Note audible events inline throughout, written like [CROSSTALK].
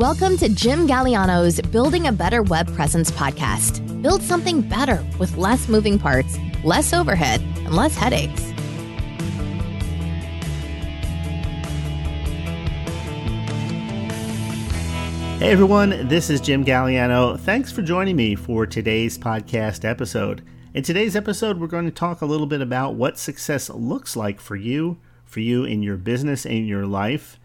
Welcome to Jim Galiano's Building a Better Web Presence podcast. Build something better with less moving parts, less overhead, and less headaches. Hey everyone, this is Jim Galiano. Thanks for joining me for today's podcast episode. In today's episode, we're going to talk a little bit about what success looks like for you, for you in your business and your life,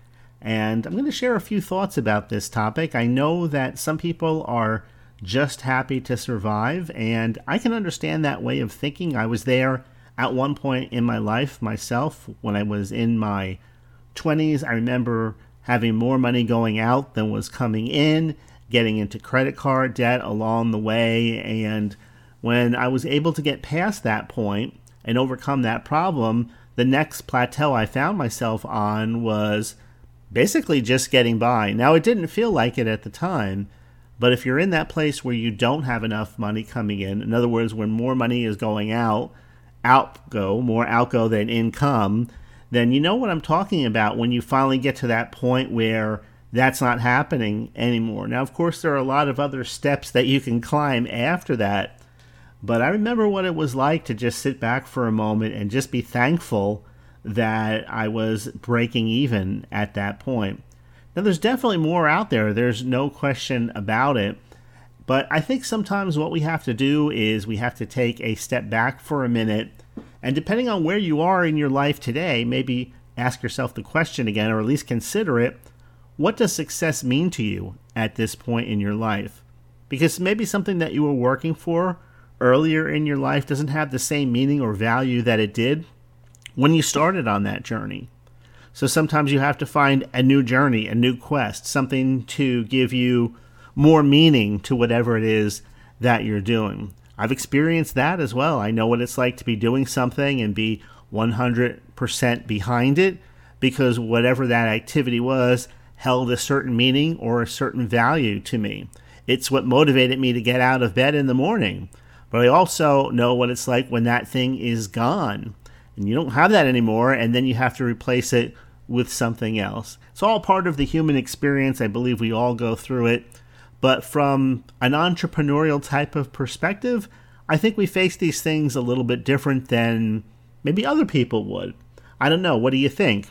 and I'm going to share a few thoughts about this topic. I know that some people are just happy to survive, and I can understand that way of thinking. I was there at one point in my life myself when I was in my 20s. I remember having more money going out than was coming in, getting into credit card debt along the way, and when I was able to get past that point and overcome that problem, the next plateau I found myself on was basically just getting by. Now, it didn't feel like it at the time, but if you're in that place where you don't have enough money coming in, in other words, when more money is going out, outgo, more outgo than income, then you know what I'm talking about when you finally get to that point where that's not happening anymore. Now, of course, there are a lot of other steps that you can climb after that, but I remember what it was like to just sit back for a moment and just be thankful that I was breaking even at that point. Now, there's definitely more out there, there's no question about it. But I think sometimes what we have to do is we have to take a step back for a minute. And depending on where you are in your life today, maybe ask yourself the question again, or at least consider it what does success mean to you at this point in your life? Because maybe something that you were working for earlier in your life doesn't have the same meaning or value that it did when you started on that journey. So sometimes you have to find a new journey, a new quest, something to give you more meaning to whatever it is that you're doing. I've experienced that as well. I know what it's like to be doing something and be 100% behind it because whatever that activity was held a certain meaning or a certain value to me. It's what motivated me to get out of bed in the morning. But I also know what it's like when that thing is gone and you don't have that anymore, and then you have to replace it with something else. It's all part of the human experience. I believe we all go through it. But from an entrepreneurial type of perspective, I think we face these things a little bit different than maybe other people would. I don't know. What do you think?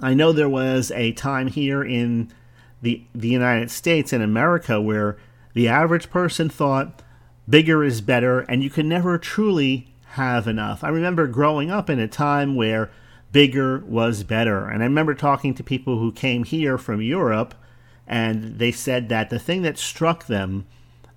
I know there was a time here in the the United States and America where the average person thought bigger is better and you can never truly have enough. I remember growing up in a time where bigger was better. And I remember talking to people who came here from Europe, and they said that the thing that struck them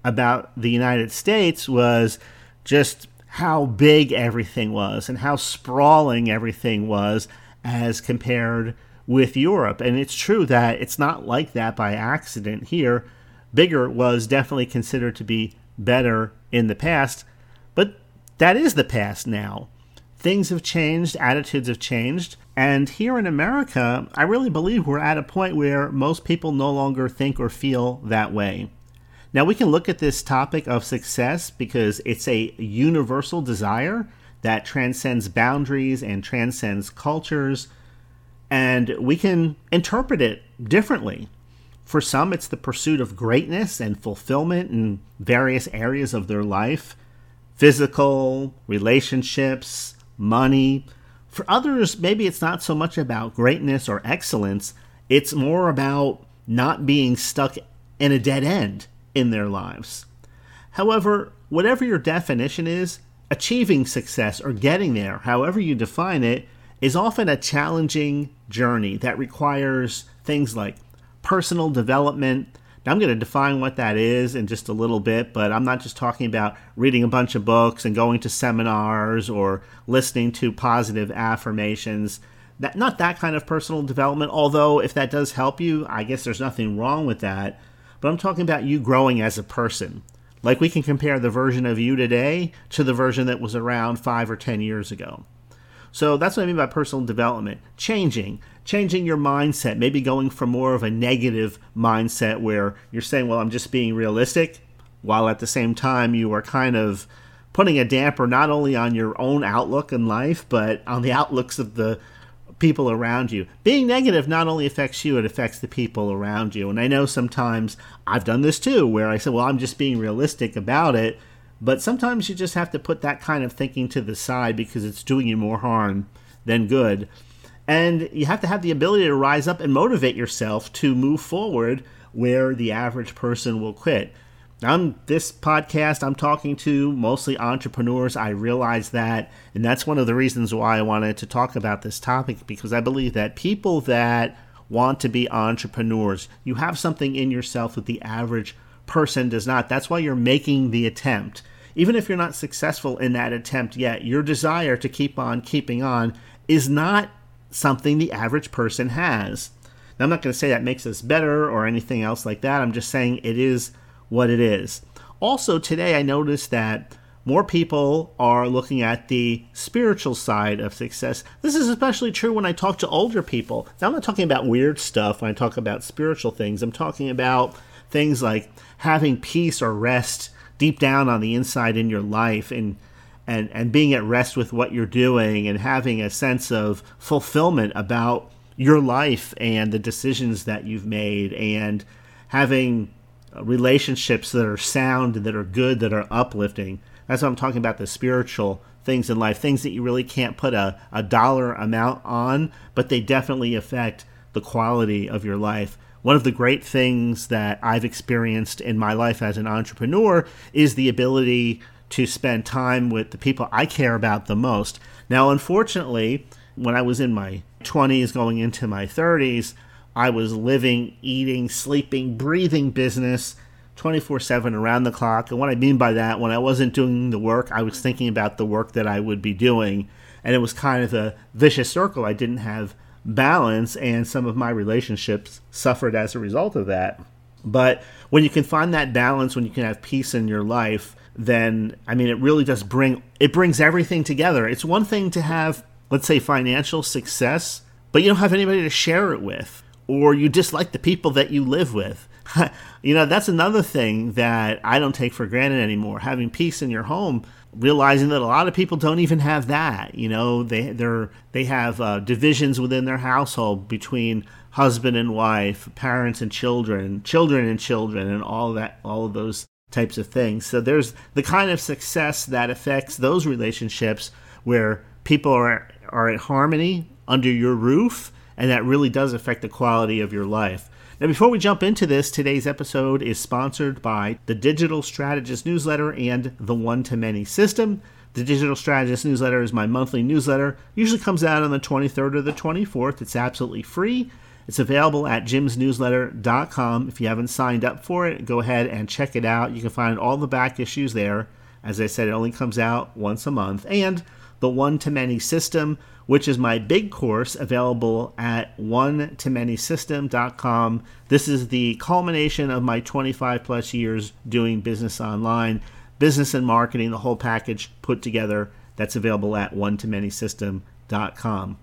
about the United States was just how big everything was and how sprawling everything was as compared with Europe. And it's true that it's not like that by accident here. Bigger was definitely considered to be better in the past, that is the past now. Things have changed, attitudes have changed, and here in America, I really believe we're at a point where most people no longer think or feel that way. Now, we can look at this topic of success because it's a universal desire that transcends boundaries and transcends cultures, and we can interpret it differently. For some, it's the pursuit of greatness and fulfillment in various areas of their life physical, relationships, money. For others, maybe it's not so much about greatness or excellence, it's more about not being stuck in a dead end in their lives. However, whatever your definition is, achieving success or getting there, however you define it, is often a challenging journey that requires things like personal development, now, I'm going to define what that is in just a little bit, but I'm not just talking about reading a bunch of books and going to seminars or listening to positive affirmations. That not that kind of personal development, although if that does help you, I guess there's nothing wrong with that. But I'm talking about you growing as a person. Like we can compare the version of you today to the version that was around 5 or 10 years ago. So that's what I mean by personal development. Changing, changing your mindset, maybe going from more of a negative mindset where you're saying, well, I'm just being realistic, while at the same time you are kind of putting a damper not only on your own outlook in life, but on the outlooks of the people around you. Being negative not only affects you, it affects the people around you. And I know sometimes I've done this too, where I said, well, I'm just being realistic about it. But sometimes you just have to put that kind of thinking to the side because it's doing you more harm than good. And you have to have the ability to rise up and motivate yourself to move forward where the average person will quit. I'm this podcast I'm talking to mostly entrepreneurs. I realize that, and that's one of the reasons why I wanted to talk about this topic because I believe that people that want to be entrepreneurs, you have something in yourself that the average person does not. That's why you're making the attempt. Even if you're not successful in that attempt yet, your desire to keep on keeping on is not something the average person has. Now, I'm not going to say that makes us better or anything else like that. I'm just saying it is what it is. Also, today I noticed that more people are looking at the spiritual side of success. This is especially true when I talk to older people. Now, I'm not talking about weird stuff when I talk about spiritual things. I'm talking about things like having peace or rest deep down on the inside in your life and and and being at rest with what you're doing and having a sense of fulfillment about your life and the decisions that you've made and having relationships that are sound, that are good, that are uplifting. That's what I'm talking about the spiritual things in life, things that you really can't put a, a dollar amount on, but they definitely affect the quality of your life. One of the great things that I've experienced in my life as an entrepreneur is the ability to spend time with the people I care about the most. Now, unfortunately, when I was in my 20s going into my 30s, I was living, eating, sleeping, breathing business 24 7 around the clock. And what I mean by that, when I wasn't doing the work, I was thinking about the work that I would be doing. And it was kind of a vicious circle. I didn't have balance, and some of my relationships suffered as a result of that. But when you can find that balance, when you can have peace in your life, then I mean, it really does bring it brings everything together. It's one thing to have, let's say, financial success, but you don't have anybody to share it with or you dislike the people that you live with. [LAUGHS] you know, that's another thing that I don't take for granted anymore. Having peace in your home, realizing that a lot of people don't even have that. You know, they they're they have uh, divisions within their household between husband and wife, parents and children, children and children, and all that, all of those types of things. So there's the kind of success that affects those relationships where people are are in harmony under your roof and that really does affect the quality of your life. Now, before we jump into this, today's episode is sponsored by the Digital Strategist newsletter and the One to Many system. The Digital Strategist newsletter is my monthly newsletter. Usually comes out on the 23rd or the 24th. It's absolutely free. It's available at jimsnewsletter.com. If you haven't signed up for it, go ahead and check it out. You can find all the back issues there. As I said, it only comes out once a month. And the One to Many system which is my big course available at one to many system.com. This is the culmination of my 25 plus years doing business online, business and marketing, the whole package put together. That's available at one to many system.com.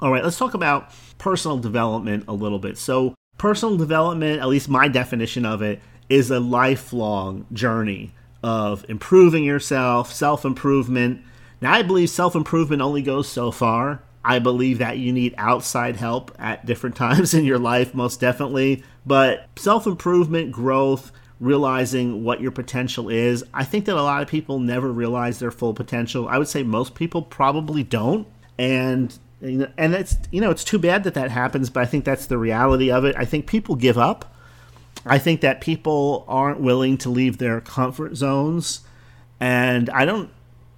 All right, let's talk about personal development a little bit. So, personal development, at least my definition of it, is a lifelong journey of improving yourself, self improvement, now, I believe self improvement only goes so far. I believe that you need outside help at different [LAUGHS] times in your life, most definitely. But self improvement, growth, realizing what your potential is, I think that a lot of people never realize their full potential. I would say most people probably don't. And and it's you know it's too bad that that happens but i think that's the reality of it i think people give up i think that people aren't willing to leave their comfort zones and i don't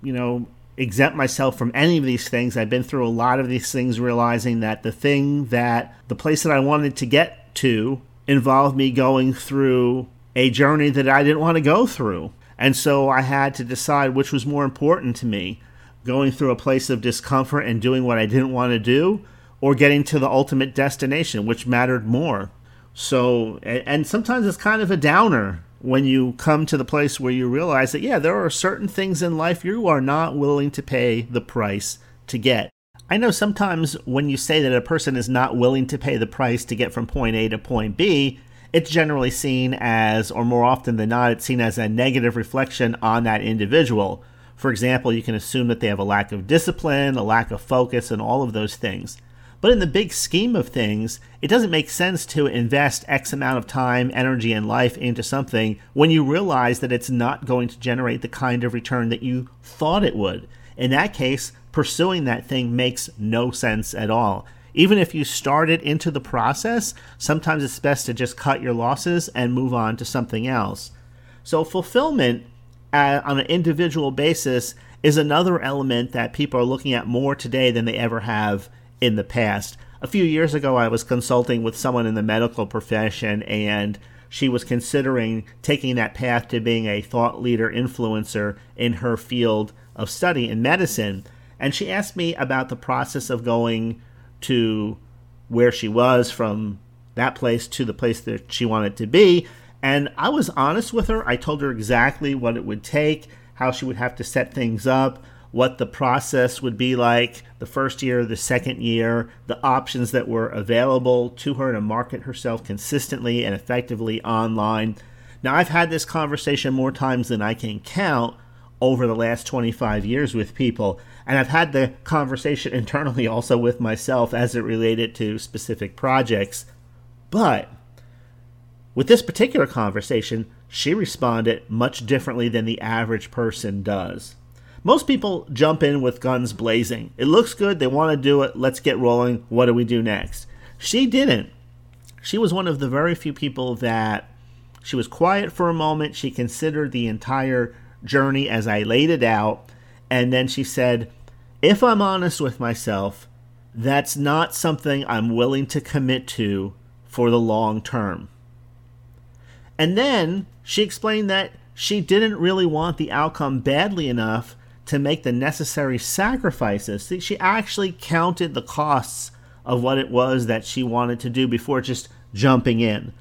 you know exempt myself from any of these things. I've been through a lot of these things, realizing that the thing that the place that I wanted to get to involved me going through a journey that I didn't want to go through. And so I had to decide which was more important to me going through a place of discomfort and doing what I didn't want to do, or getting to the ultimate destination, which mattered more. So, and sometimes it's kind of a downer when you come to the place where you realize that, yeah, there are certain things in life you are not willing to pay the price to get. I know sometimes when you say that a person is not willing to pay the price to get from point A to point B, it's generally seen as, or more often than not, it's seen as a negative reflection on that individual. For example, you can assume that they have a lack of discipline, a lack of focus, and all of those things. But in the big scheme of things, it doesn't make sense to invest X amount of time, energy, and life into something when you realize that it's not going to generate the kind of return that you thought it would. In that case, pursuing that thing makes no sense at all. Even if you started into the process, sometimes it's best to just cut your losses and move on to something else. So, fulfillment uh, on an individual basis is another element that people are looking at more today than they ever have in the past. A few years ago, I was consulting with someone in the medical profession, and she was considering taking that path to being a thought leader influencer in her field of study in medicine. And she asked me about the process of going to where she was from that place to the place that she wanted to be. And I was honest with her. I told her exactly what it would take, how she would have to set things up, what the process would be like the first year, the second year, the options that were available to her to market herself consistently and effectively online. Now, I've had this conversation more times than I can count over the last 25 years with people, and I've had the conversation [LAUGHS] internally also with myself as it related to specific projects. But with this particular conversation, she responded much differently than the average person does. Most people jump in with guns blazing. It looks good, they want to do it, let's get rolling. What do we do next? She didn't. She was one of the very few people that she was quiet for a moment. She considered the entire journey as I laid it out. And then she said, If I'm honest with myself, that's not something I'm willing to commit to for the long term. And then she explained that she didn't really want the outcome badly enough to make the necessary sacrifices. She actually counted the costs of what it was that she wanted to do before just jumping in.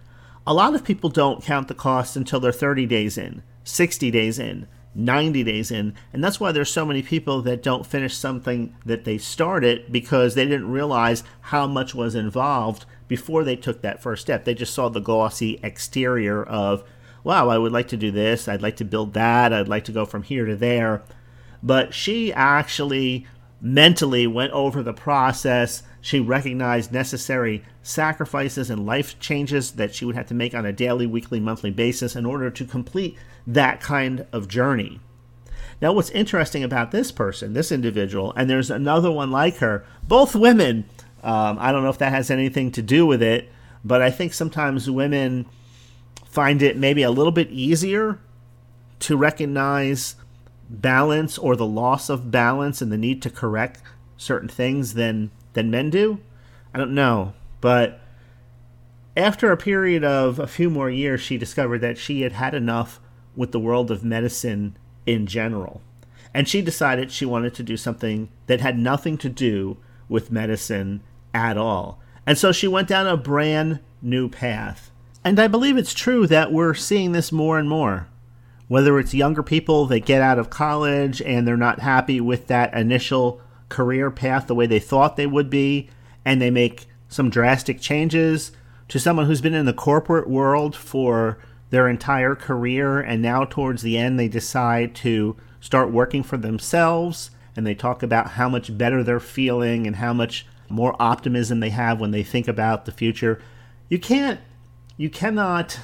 A lot of people don't count the costs until they're 30 days in, 60 days in, 90 days in, and that's why there's so many people that don't finish something that they started because they didn't realize how much was involved before they took that first step. They just saw the glossy exterior of, wow, I would like to do this, I'd like to build that, I'd like to go from here to there but she actually mentally went over the process. She recognized necessary sacrifices and life changes that she would have to make on a daily, weekly, monthly basis in order to complete that kind of journey. Now, what's interesting about this person, this individual, and there's another one like her, both women, um, I don't know if that has anything to do with it, but I think sometimes women find it maybe a little bit easier to recognize balance or the loss of balance and the need to correct certain things than than men do. I don't know, but after a period of a few more years, she discovered that she had had enough with the world of medicine in general. And she decided she wanted to do something that had nothing to do with medicine at all. And so she went down a brand new path. And I believe it's true that we're seeing this more and more whether it's younger people that get out of college and they're not happy with that initial career path the way they thought they would be, and they make some drastic changes, to someone who's been in the corporate world for their entire career and now towards the end they decide to start working for themselves and they talk about how much better they're feeling and how much more optimism they have when they think about the future. You can't you cannot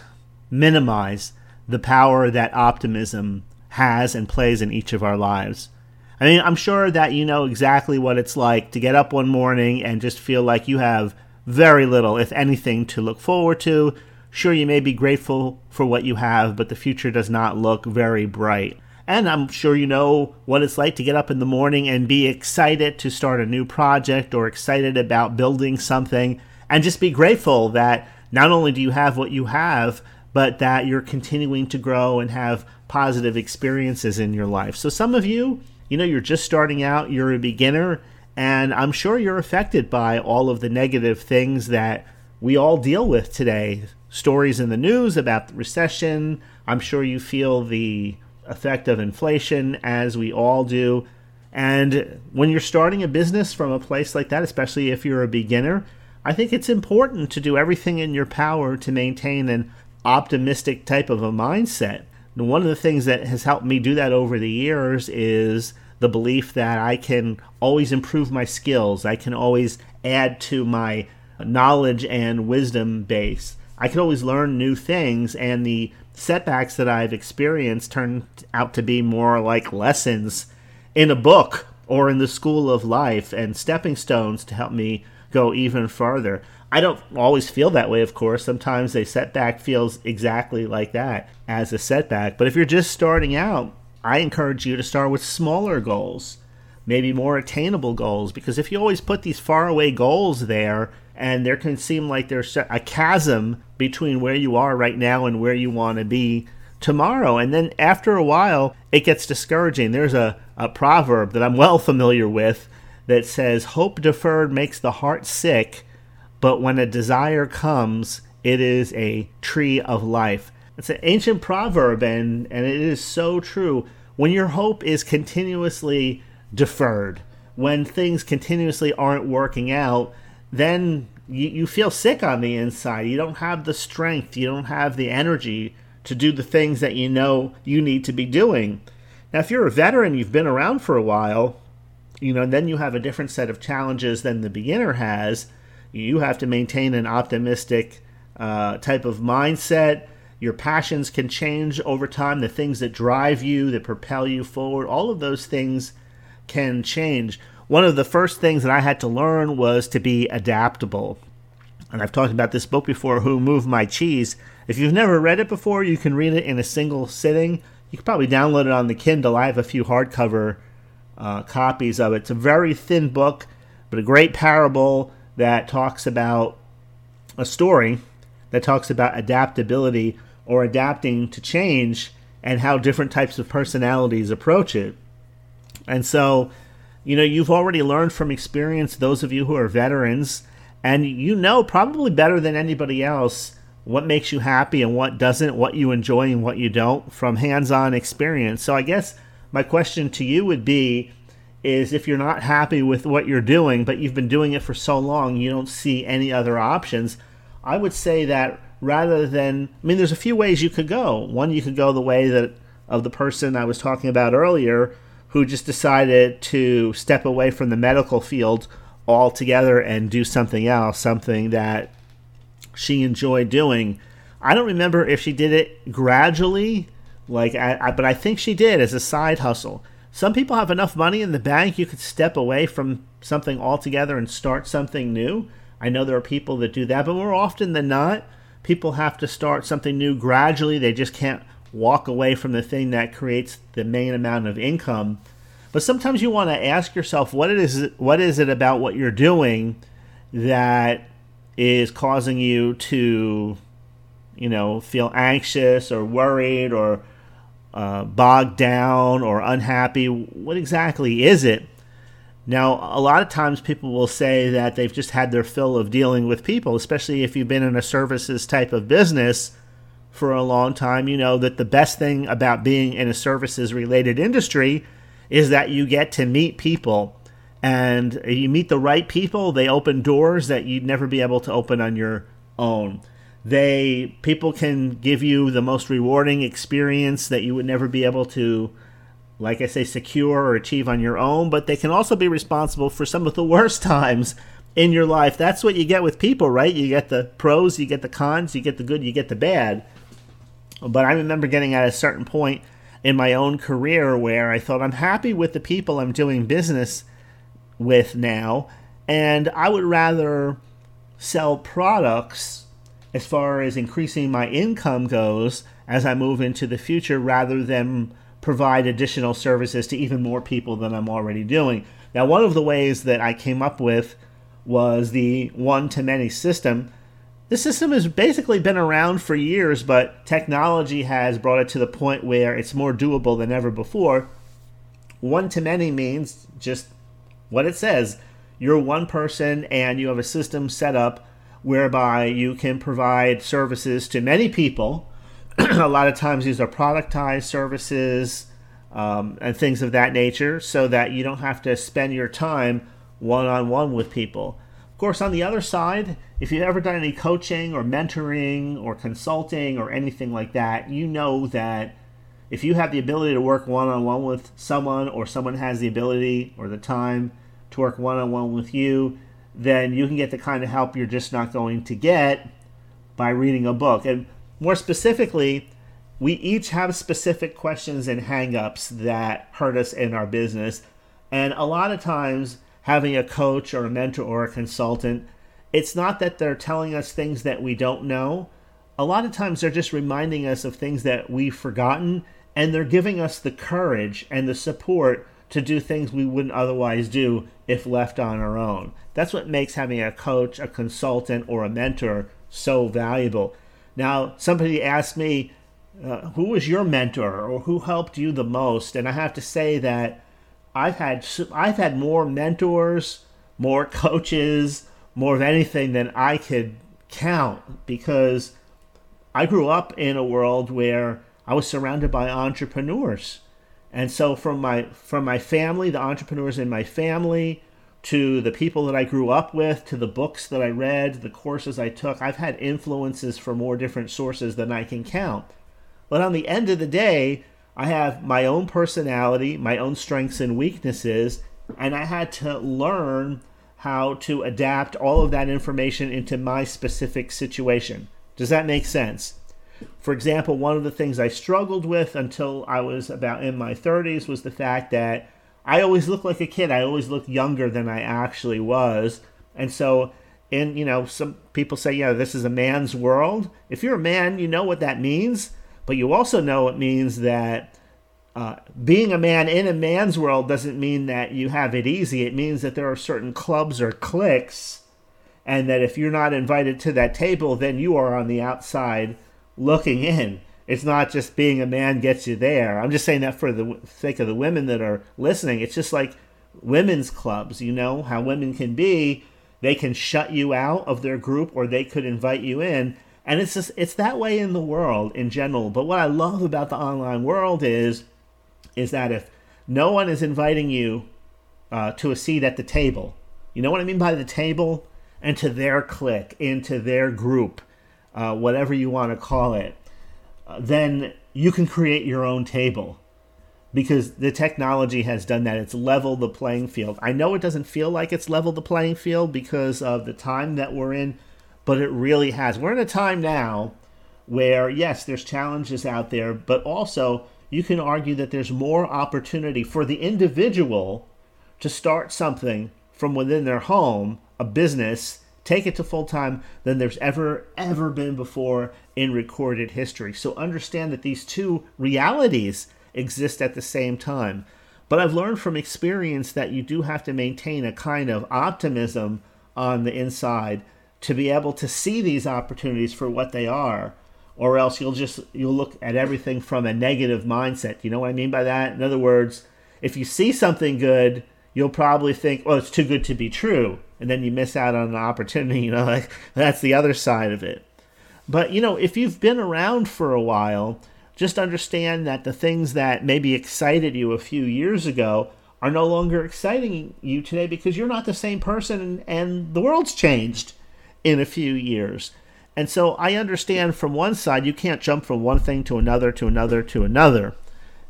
minimize the power that optimism has and plays in each of our lives. I mean, I'm sure that you know exactly what it's like to get up one morning and just feel like you have very little, if anything, to look forward to. Sure, you may be grateful for what you have, but the future does not look very bright. And I'm sure you know what it's like to get up in the morning and be excited to start a new project or excited about building something and just be grateful that not only do you have what you have, but that you're continuing to grow and have positive experiences in your life. So, some of you, you know, you're just starting out, you're a beginner, and I'm sure you're affected by all of the negative things that we all deal with today. Stories in the news about the recession. I'm sure you feel the effect of inflation, as we all do. And when you're starting a business from a place like that, especially if you're a beginner, I think it's important to do everything in your power to maintain an optimistic type of a mindset. And one of the things that has helped me do that over the years is the belief that I can always improve my skills, I can always add to my knowledge and wisdom base. I can always learn new things, and the setbacks that I've experienced turned out to be more like lessons in a book or in the school of life and stepping stones to help me go even farther. I don't always feel that way, of course. Sometimes a setback feels exactly like that as a setback. But if you're just starting out, I encourage you to start with smaller goals, maybe more attainable goals, because if you always put these faraway goals there, and there can seem like there's a chasm between where you are right now and where you want to be tomorrow. And then after a while, it gets discouraging. There's a, a proverb that I'm well familiar with that says, Hope deferred makes the heart sick, but when a desire comes, it is a tree of life. It's an ancient proverb, and, and it is so true. When your hope is continuously deferred, when things continuously aren't working out, then you, you feel sick on the inside. You don't have the strength, you don't have the energy to do the things that you know you need to be doing. Now, if you're a veteran, you've been around for a while, you know, then you have a different set of challenges than the beginner has. You have to maintain an optimistic uh, type of mindset. Your passions can change over time. The things that drive you, that propel you forward, all of those things can change one of the first things that I had to learn was to be adaptable. And I've talked about this book before, Who Moved My Cheese. If you've never read it before, you can read it in a single sitting. You can probably download it on the Kindle. I have a few hardcover uh, copies of it. It's a very thin book, but a great parable that talks about a story that talks about adaptability or adapting to change and how different types of personalities approach it. And so you know, you've already learned from experience, those of you who are veterans, and you know probably better than anybody else what makes you happy and what doesn't, what you enjoy and what you don't from hands on experience. So I guess my question to you would be is if you're not happy with what you're doing, but you've been doing it for so long, you don't see any other options. I would say that rather than, I mean, there's a few ways you could go. One, you could go the way that of the person I was talking about earlier who just decided to step away from the medical field altogether and do something else, something that she enjoyed doing. I don't remember if she did it gradually, like, I, I, but I think she did as a side hustle. Some people have enough money in the bank you could step away from something altogether and start something new. I know there are people that do that, but more often than not, people have to start something new gradually. They just can't walk away from the thing that creates the main amount of income. But sometimes you want to ask yourself what it is what is it about what you're doing that is causing you to you know feel anxious or worried or uh, bogged down or unhappy what exactly is it now a lot of times people will say that they've just had their fill of dealing with people especially if you've been in a services type of business for a long time, you know that the best thing about being in a services related industry is that you get to meet people and you meet the right people, they open doors that you'd never be able to open on your own. They people can give you the most rewarding experience that you would never be able to like I say secure or achieve on your own, but they can also be responsible for some of the [LAUGHS] worst times in your life. That's what you get with people, right? You get the pros, you get the cons, you get the good, you get the bad. But I remember getting at a certain point in my own career where I thought I'm happy with the people I'm doing business with now, and I would rather sell products as far as increasing my income goes as I move into the future rather than provide additional services to even more people than I'm already doing. Now, one of the ways that I came up with was the one to many system this system has basically been around for years, but technology has brought it to the point where it's more doable than ever before. One to many means just what it says. You're one person and you have a system set up whereby you can provide services to many people. [CLEARS THROAT] a lot of times these are productized services um, and things of that nature so that you don't have to spend your time one on one with people. Of course, on the other side, if you've ever done any coaching or mentoring or consulting or anything like that, you know that if you have the ability to work one on one with someone, or someone has the ability or the time to work one on one with you, then you can get the kind of help you're just not going to get by reading a book. And more specifically, we each have specific questions and hangups that hurt us in our business. And a lot of times, having a coach or a mentor or a consultant, it's not that they're telling us things that we don't know. A lot of times, they're just reminding us of things that we've forgotten, and they're giving us the courage and the support to do things we wouldn't otherwise do if left on our own. That's what makes having a coach, a consultant, or a mentor so valuable. Now, somebody asked me, uh, who was your mentor or who helped you the most? And I have to say that I've had I've had more mentors, more [LAUGHS] coaches, more of anything than I could count because I grew up in a world where I was surrounded by entrepreneurs. And so from my from my family, the entrepreneurs in my family, to the people that I grew up with, to the books that I read, the courses I took, I've had influences from more different sources than I can count. But on the end of the day, I have my own personality, my own strengths and weaknesses, and I had to learn how to adapt all of that information into my specific situation. Does that make sense? For example, one of the things I struggled with until I was about in my 30s was the fact that I always looked like a kid. I always looked younger than I actually was. And so, in, you know, some people say, yeah, this is a man's world. If you're a man, you know what that means. But you also know it means that uh, being a man in a man's world doesn't mean that you have it easy. It means that there are certain clubs or cliques, and that if you're not invited to that table, then you are on the outside looking in. It's not just being a man gets you there. I'm just saying that for the sake of the women that are listening. It's just like women's clubs, you know, how women can be. They can shut you out of their group or they could invite you in. And it's just it's that way in the world in general. But what I love about the online world is is that if no one is inviting you uh, to a seat at the table, you know what I mean by the table, and to their clique, into their group, uh, whatever you want to call it, then you can create your own table because the technology has done that. It's leveled the playing field. I know it doesn't feel like it's leveled the playing field because of the time that we're in, but it really has. We're in a time now where, yes, there's challenges out there, but also you can argue that there's more opportunity for the individual to start something from within their home, a business, take it to full time than there's ever, ever been before in recorded history. So understand that these two realities exist at the same time. But I've learned from experience that you do have to maintain a kind of optimism on the inside to be able to see these opportunities for what they are or else you'll just you'll look at everything from a negative mindset you know what i mean by that in other words if you see something good you'll probably think well it's too good to be true and then you miss out on an opportunity. [LAUGHS] You know, like that's the other side of it. But you know, if you've been around for a while, just understand that the things that maybe excited you a few years ago are no longer exciting you today because you're not the same person and the world's changed in a few years. And so I understand from one side, you can't jump from one thing to another to another to another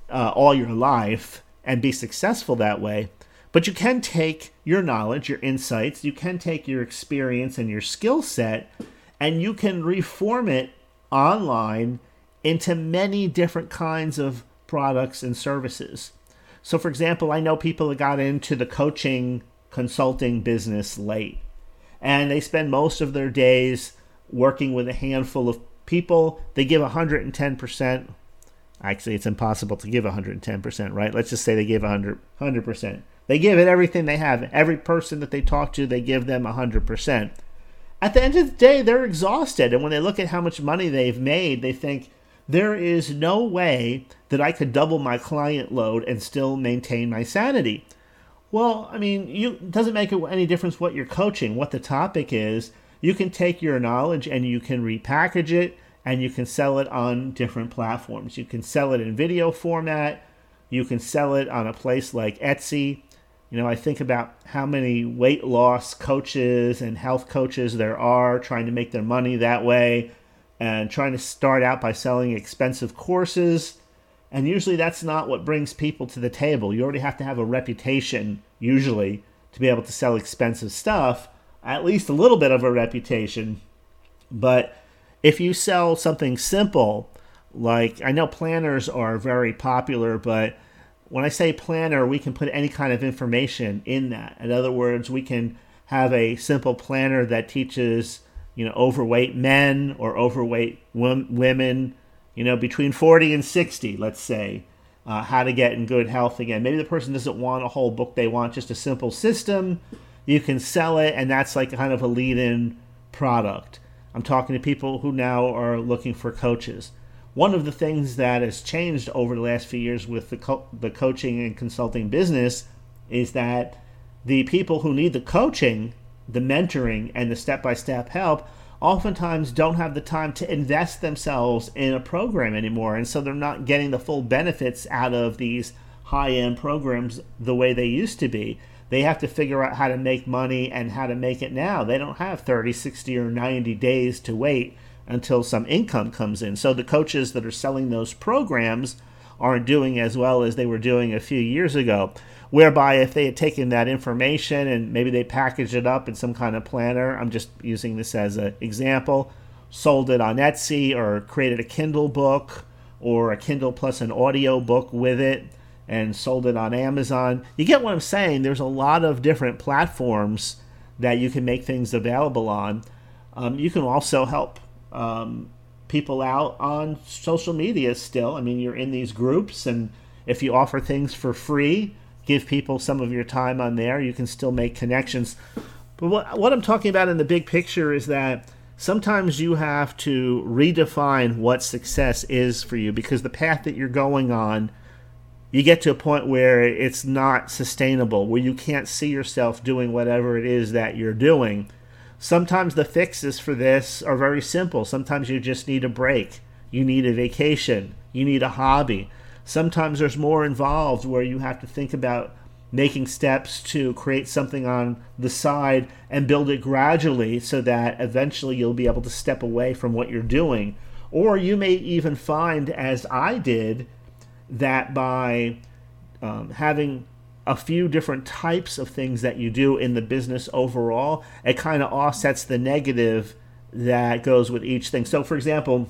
uh, all your life and be successful that way. But you can take your knowledge, your insights, you can take your experience and your skill set, and you can reform it online into many different kinds of products and services. So, for example, I know people that got into the coaching consulting business late, and they spend most of their days working with a handful of people. They give 110%. Actually, it's impossible to give 110%, right? Let's just say they give 100, 100%. They give it everything they have. Every person that they talk to, they give them 100%. At the end of the day, they're exhausted. And when they look at how much money they've made, they think, there is no way that I could double my client load and still maintain my sanity. Well, I mean, you, it doesn't make any difference what you're coaching, what the topic is. You can take your knowledge and you can repackage it and you can sell it on different platforms. You can sell it in video format. You can sell it on a place like Etsy. You know, I think about how many weight loss coaches and health coaches there are trying to make their money that way and trying to start out by selling expensive courses. And usually that's not what brings people to the table. You already have to have a reputation, usually, to be able to sell expensive stuff, at least a little bit of a reputation. But if you sell something simple, like I know planners are very popular, but when I say planner, we can put any kind of information in that. In other words, we can have a simple planner that teaches, you know, overweight men or overweight women, you know, between 40 and 60, let's say, uh, how to get in good health again. Maybe the person doesn't want a whole book, they want just a simple system. You can sell it, and that's like kind of a lead in product. I'm talking to people who now are looking for coaches one of the things that has changed over the last few years with the, co- the coaching and consulting business is that the people who need the coaching, the mentoring, and the step by step help oftentimes don't have the time to invest themselves in a program anymore. And so they're not getting the full benefits out of these high end programs the way they used to be. They have to figure out how to make money and how to make it now. They don't have 30, 60, or 90 days to wait until some income comes in. So the coaches that are selling those programs aren't doing as well as they were doing a few years ago. Whereby, if they had taken that information and maybe they packaged it up in some kind of planner, I'm just using this as an example, sold it on Etsy or created a Kindle book or a Kindle plus an audio book with it and sold it on Amazon. You get what I'm saying? There's a lot of different platforms that you can make things available on. Um, you can also help um, people out on social media still. I mean, you're in these groups, and if you offer things for free, give people some of your time on there, you can still make connections. But what, what I'm talking about in the big picture is that sometimes you have to redefine what success is for you because the path that you're going on, you get to a point where it's not sustainable, where you can't see yourself doing whatever it is that you're doing. Sometimes the fixes for this are very simple. Sometimes you just need a break, you need a vacation, you need a hobby. Sometimes there's more involved where you have to think about making steps to create something on the side and build it gradually so that eventually you'll be able to step away from what you're doing. Or you may even find, as I did, that by um, having a few different types of things that you do in the business overall, it kind of offsets the negative that goes with each thing. So, for example,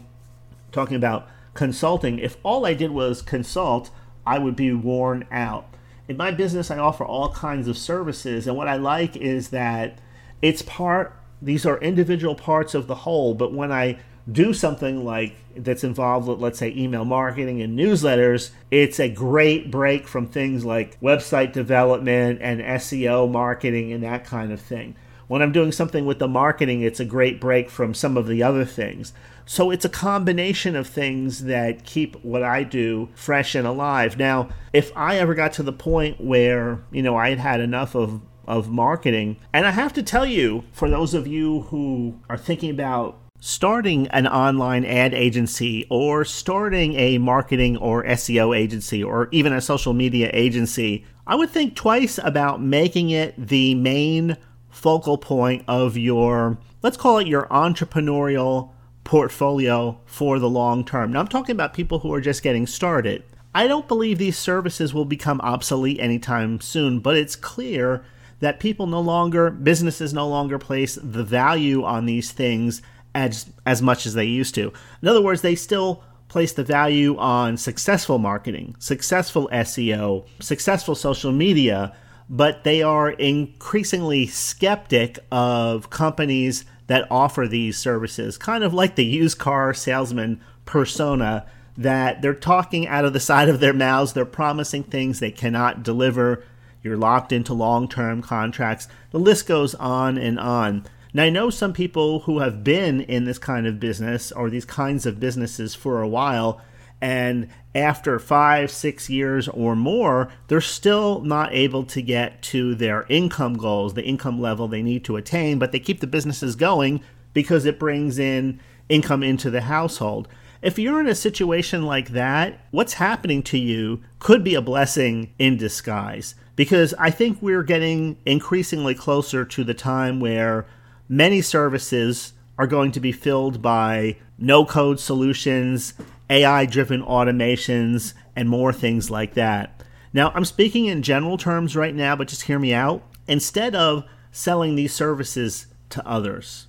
talking about consulting, if all I did was consult, I would be worn out. In my business, I offer all kinds of services, and what I like is that it's part, these are individual parts of the whole, but when I do something like that's involved with let's say email marketing and newsletters it's a great break from things like website development and SEO marketing and that kind of thing. When I'm doing something with the marketing it's a great break from some of the other things. So it's a combination of things that keep what I do fresh and alive. Now if I ever got to the point where you know I had had enough of of marketing and I have to tell you for those of you who are thinking about starting an online ad agency or starting a marketing or SEO agency or even a social media agency, I would think twice about making it the main focal point of your, let's call it your entrepreneurial portfolio for the long term. Now, I'm talking about people who are just getting started. I don't believe these services will become obsolete anytime soon, but it's clear that people no longer, businesses no longer place the value on these things as as much as they used to. In other words, they still place the value on successful marketing, successful SEO, successful social media, but they are increasingly skeptic of companies that offer these services, kind of like the used car salesman persona that they're talking out of the side of their mouths, they're promising things they cannot deliver. You're locked into long term contracts. The list goes on and on. Now, I know some people who have been in this kind of business or these kinds of businesses for a while, and after five, six years or more, they're still not able to get to their income goals, the income level they need to attain, but they keep the businesses going because it brings in income into the household. If you're in a situation like that, what's happening to you could be a blessing in disguise because I think we're getting increasingly closer to the time where many services are going to be filled by no code solutions AI driven automations, and more things like that. Now, I'm speaking in general terms right now, but just hear me out. Instead of selling these services to others,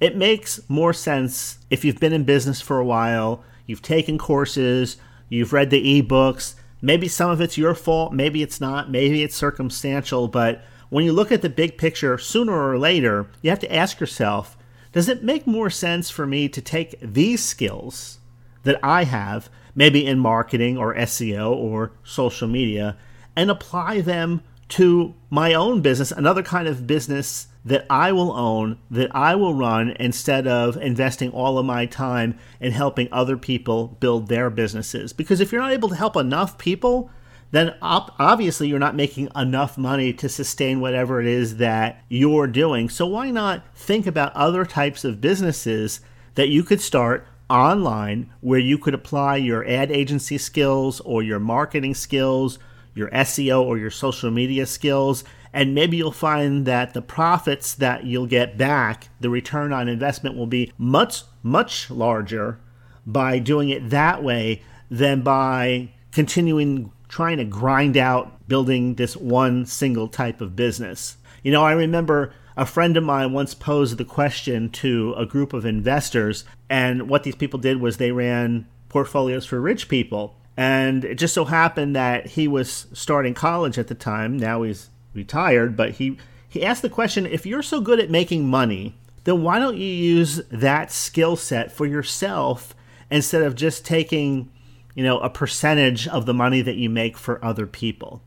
it makes more sense if you've been in business for a while, you've taken courses, you've read the ebooks. Maybe some of it's your fault, maybe it's not, maybe it's circumstantial, but when you look at the big picture, sooner or later, you have to ask yourself does it make more sense for me to take these skills that I have, maybe in marketing or SEO or social media, and apply them to my own business, another kind of business that I will own, that I will run, instead of investing all of my time in helping other people build their businesses. Because if you're not able to help enough people, then op- obviously you're not making enough money to sustain whatever it is that you're doing. So why not think about other types of businesses that you could start online where you could apply your ad agency skills or your marketing skills, your SEO or your social media skills, and maybe you'll find that the profits that you'll get back, the return on investment will be much much larger by doing it that way than by continuing trying to grind out building this one single type of business. You know, I remember a friend of mine once posed the question to a group of investors, and what these people did was they ran portfolios for rich people. And it just so happened that he was starting college at the time. Now he's retired, but he, he asked the question if you're so good at making money, then why don't you use that skill set for yourself instead of just taking you know, a percentage of the money that you make for other people.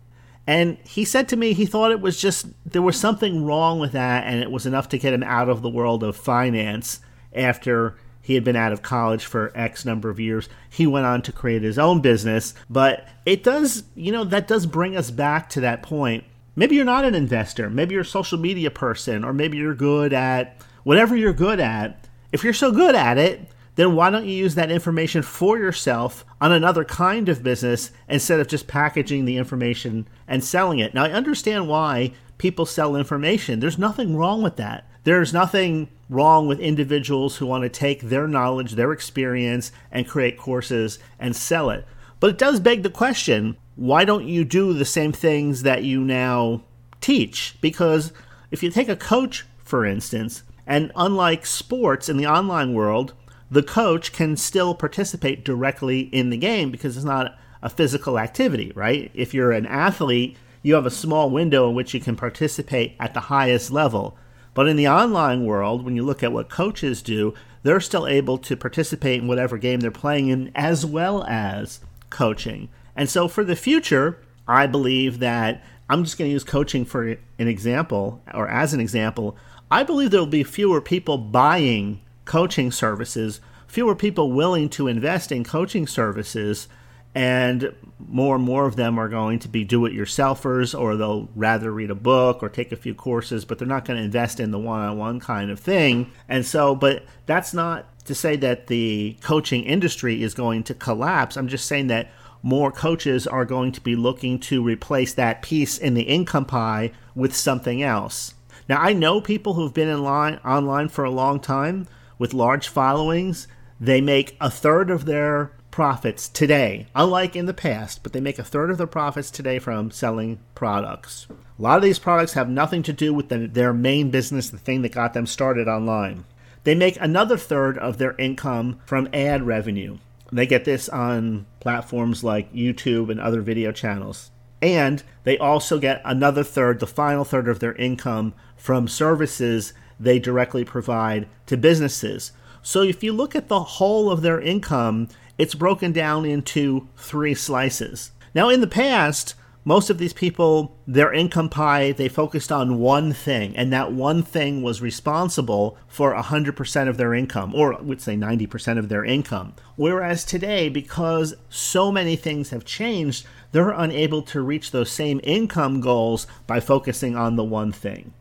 And he said to me he thought it was just there was something wrong with that and it was enough to get him out of the world of finance after he had been out of college for X number of years. He went on to create his own business, but it does, you know, that does bring us back to that point. Maybe you're not an investor, maybe you're a social media person, or maybe you're good at whatever you're good at. If you're so good at it, then why don't you use that information for yourself on another kind of business instead of just packaging the information and selling it? Now, I understand why people sell information. There's nothing wrong with that. There's nothing wrong with individuals who want to take their knowledge, their experience, and create courses and sell it. But it does beg the question why don't you do the same things that you now teach? Because if you take a coach, for instance, and unlike sports in the online world, the coach can still participate directly in the game because it's not a physical activity, right? If you're an athlete, you have a small window in which you can participate at the highest level. But in the online world, when you look at what coaches do, they're still able to participate in whatever game they're playing in as well as coaching. And so for the future, I believe that I'm just going to use coaching for an example or as an example. I believe there will be fewer people buying coaching services, fewer people willing to invest in coaching services, and more and more of them are going to be do it yourselfers or they'll rather read a book or take a few courses, but they're not going to invest in the one on one kind of thing. And so, but that's not to say that the coaching industry is going to collapse. I'm just saying that more coaches are going to be looking to replace that piece in the income pie with something else. Now, I know people who've been in line online for a long time with large followings, they make a third of their profits today, unlike in the past, but they make a third of their profits today from selling products. A lot of these products have nothing to do with the, their main business, the thing that got them started online. They make another third of their income from ad revenue. They get this on platforms like YouTube and other video channels. And they also get another third, the final third of their income from services they directly provide to businesses. So if you look at the whole of their income, it's broken down into three slices. Now, in the past, most of these people, their income pie, they focused on one thing, and that one thing was responsible for 100% of their income, or I would say 90% of their income. Whereas today, because so many things have changed, they're unable to reach those same income goals by focusing on the one thing.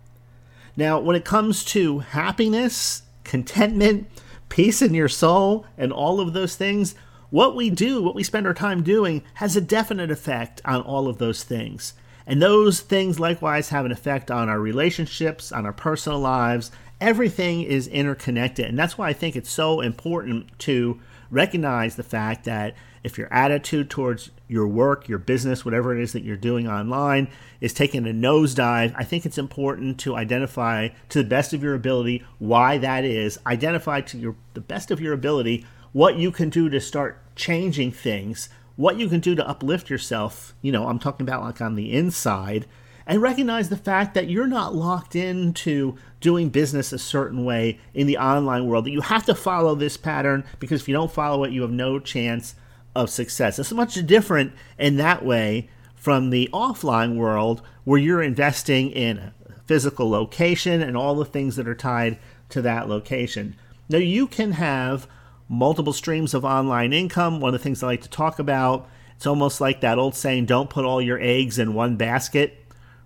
Now, when it comes to happiness, contentment, peace in your soul, and all of those things, what we do, what we spend our time doing, has a definite effect on all of those things. And those things likewise have an effect on our relationships, on our personal lives. Everything is interconnected. And that's why I think it's so important to recognize the fact that if your attitude towards your work, your business, whatever it is that you're doing online is taking a nosedive, I think it's important to identify to the best of your ability why that is. Identify to your the best of your ability what you can do to start changing things, what you can do to uplift yourself. You know, I'm talking about like on the inside and recognize the fact that you're not locked into doing business a certain way in the online world, that you have to follow this pattern because if you don't follow it, you have no chance of success. It's much different in that way from the offline world where you're investing in physical location and all the things that are tied to that location. Now, you can have multiple streams of online income. One of the things I like to talk about, it's almost like that old saying, don't put all your eggs in one basket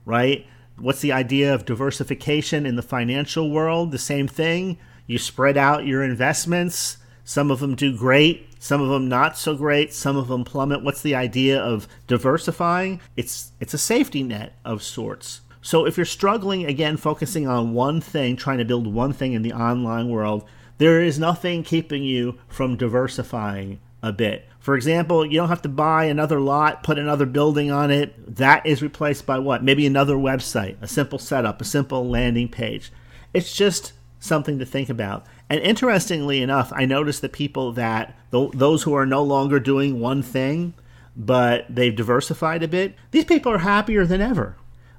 right? What's the idea of diversification in the financial world? The same thing. You spread out your investments. Some of them do great, some of them not so great, some of them plummet. What's the idea of diversifying? It's it's a safety net of sorts. So if you're struggling again focusing on one thing, trying to build one thing in the online world, there is nothing keeping you from diversifying a bit. For example, you don't have to buy another lot, put another building on it. That is replaced by what? Maybe another website, a simple setup, a simple landing page. It's just something to think about. And interestingly enough, I noticed that people that those who are no longer doing one thing, but they've diversified a bit, these people are happier than ever.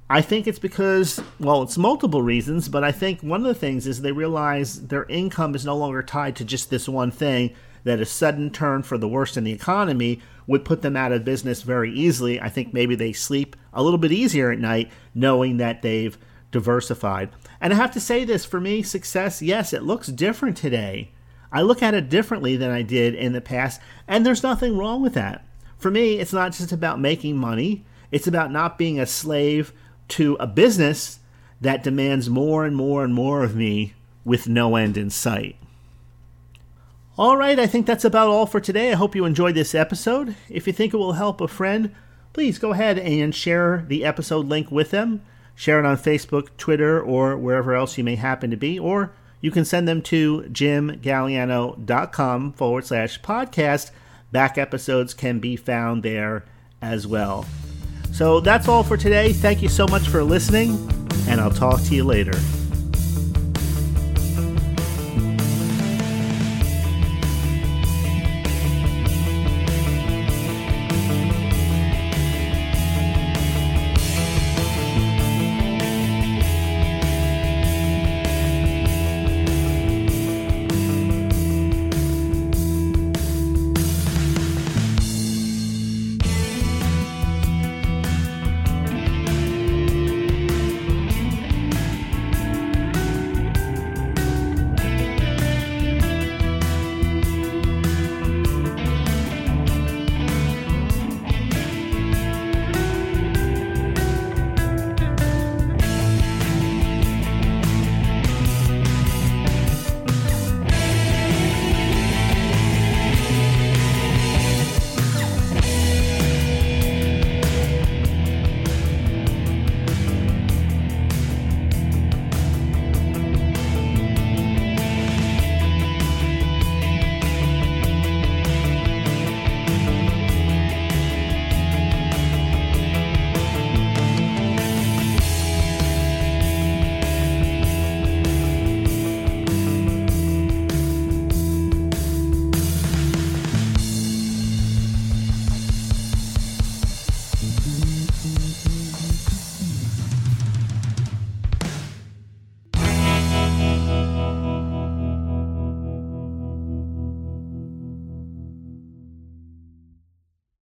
I think it's because, well, it's multiple reasons, but I think one of the things is they realize their income is no longer tied to just this one thing that a sudden turn for the worst in the economy would put them out of business very easily. I think maybe they sleep a little bit easier at night knowing that they've diversified. And I have to say this for me, success, yes, it looks different today. I look at it differently than I did in the past, and there's nothing wrong with that. For me, it's not just about making money, it's about not being a slave to a business that demands more and more and more of me with no end in sight. All right, I think that's about all for today. I hope you enjoyed this episode. If you think it will help a friend, please go ahead and share the episode link with them. Share it on Facebook, Twitter, or wherever else you may happen to be. Or you can send them to jimgaliano.com forward slash podcast. Back episodes can be found there as well. So that's all for today. Thank you so much for listening, and I'll talk to you later.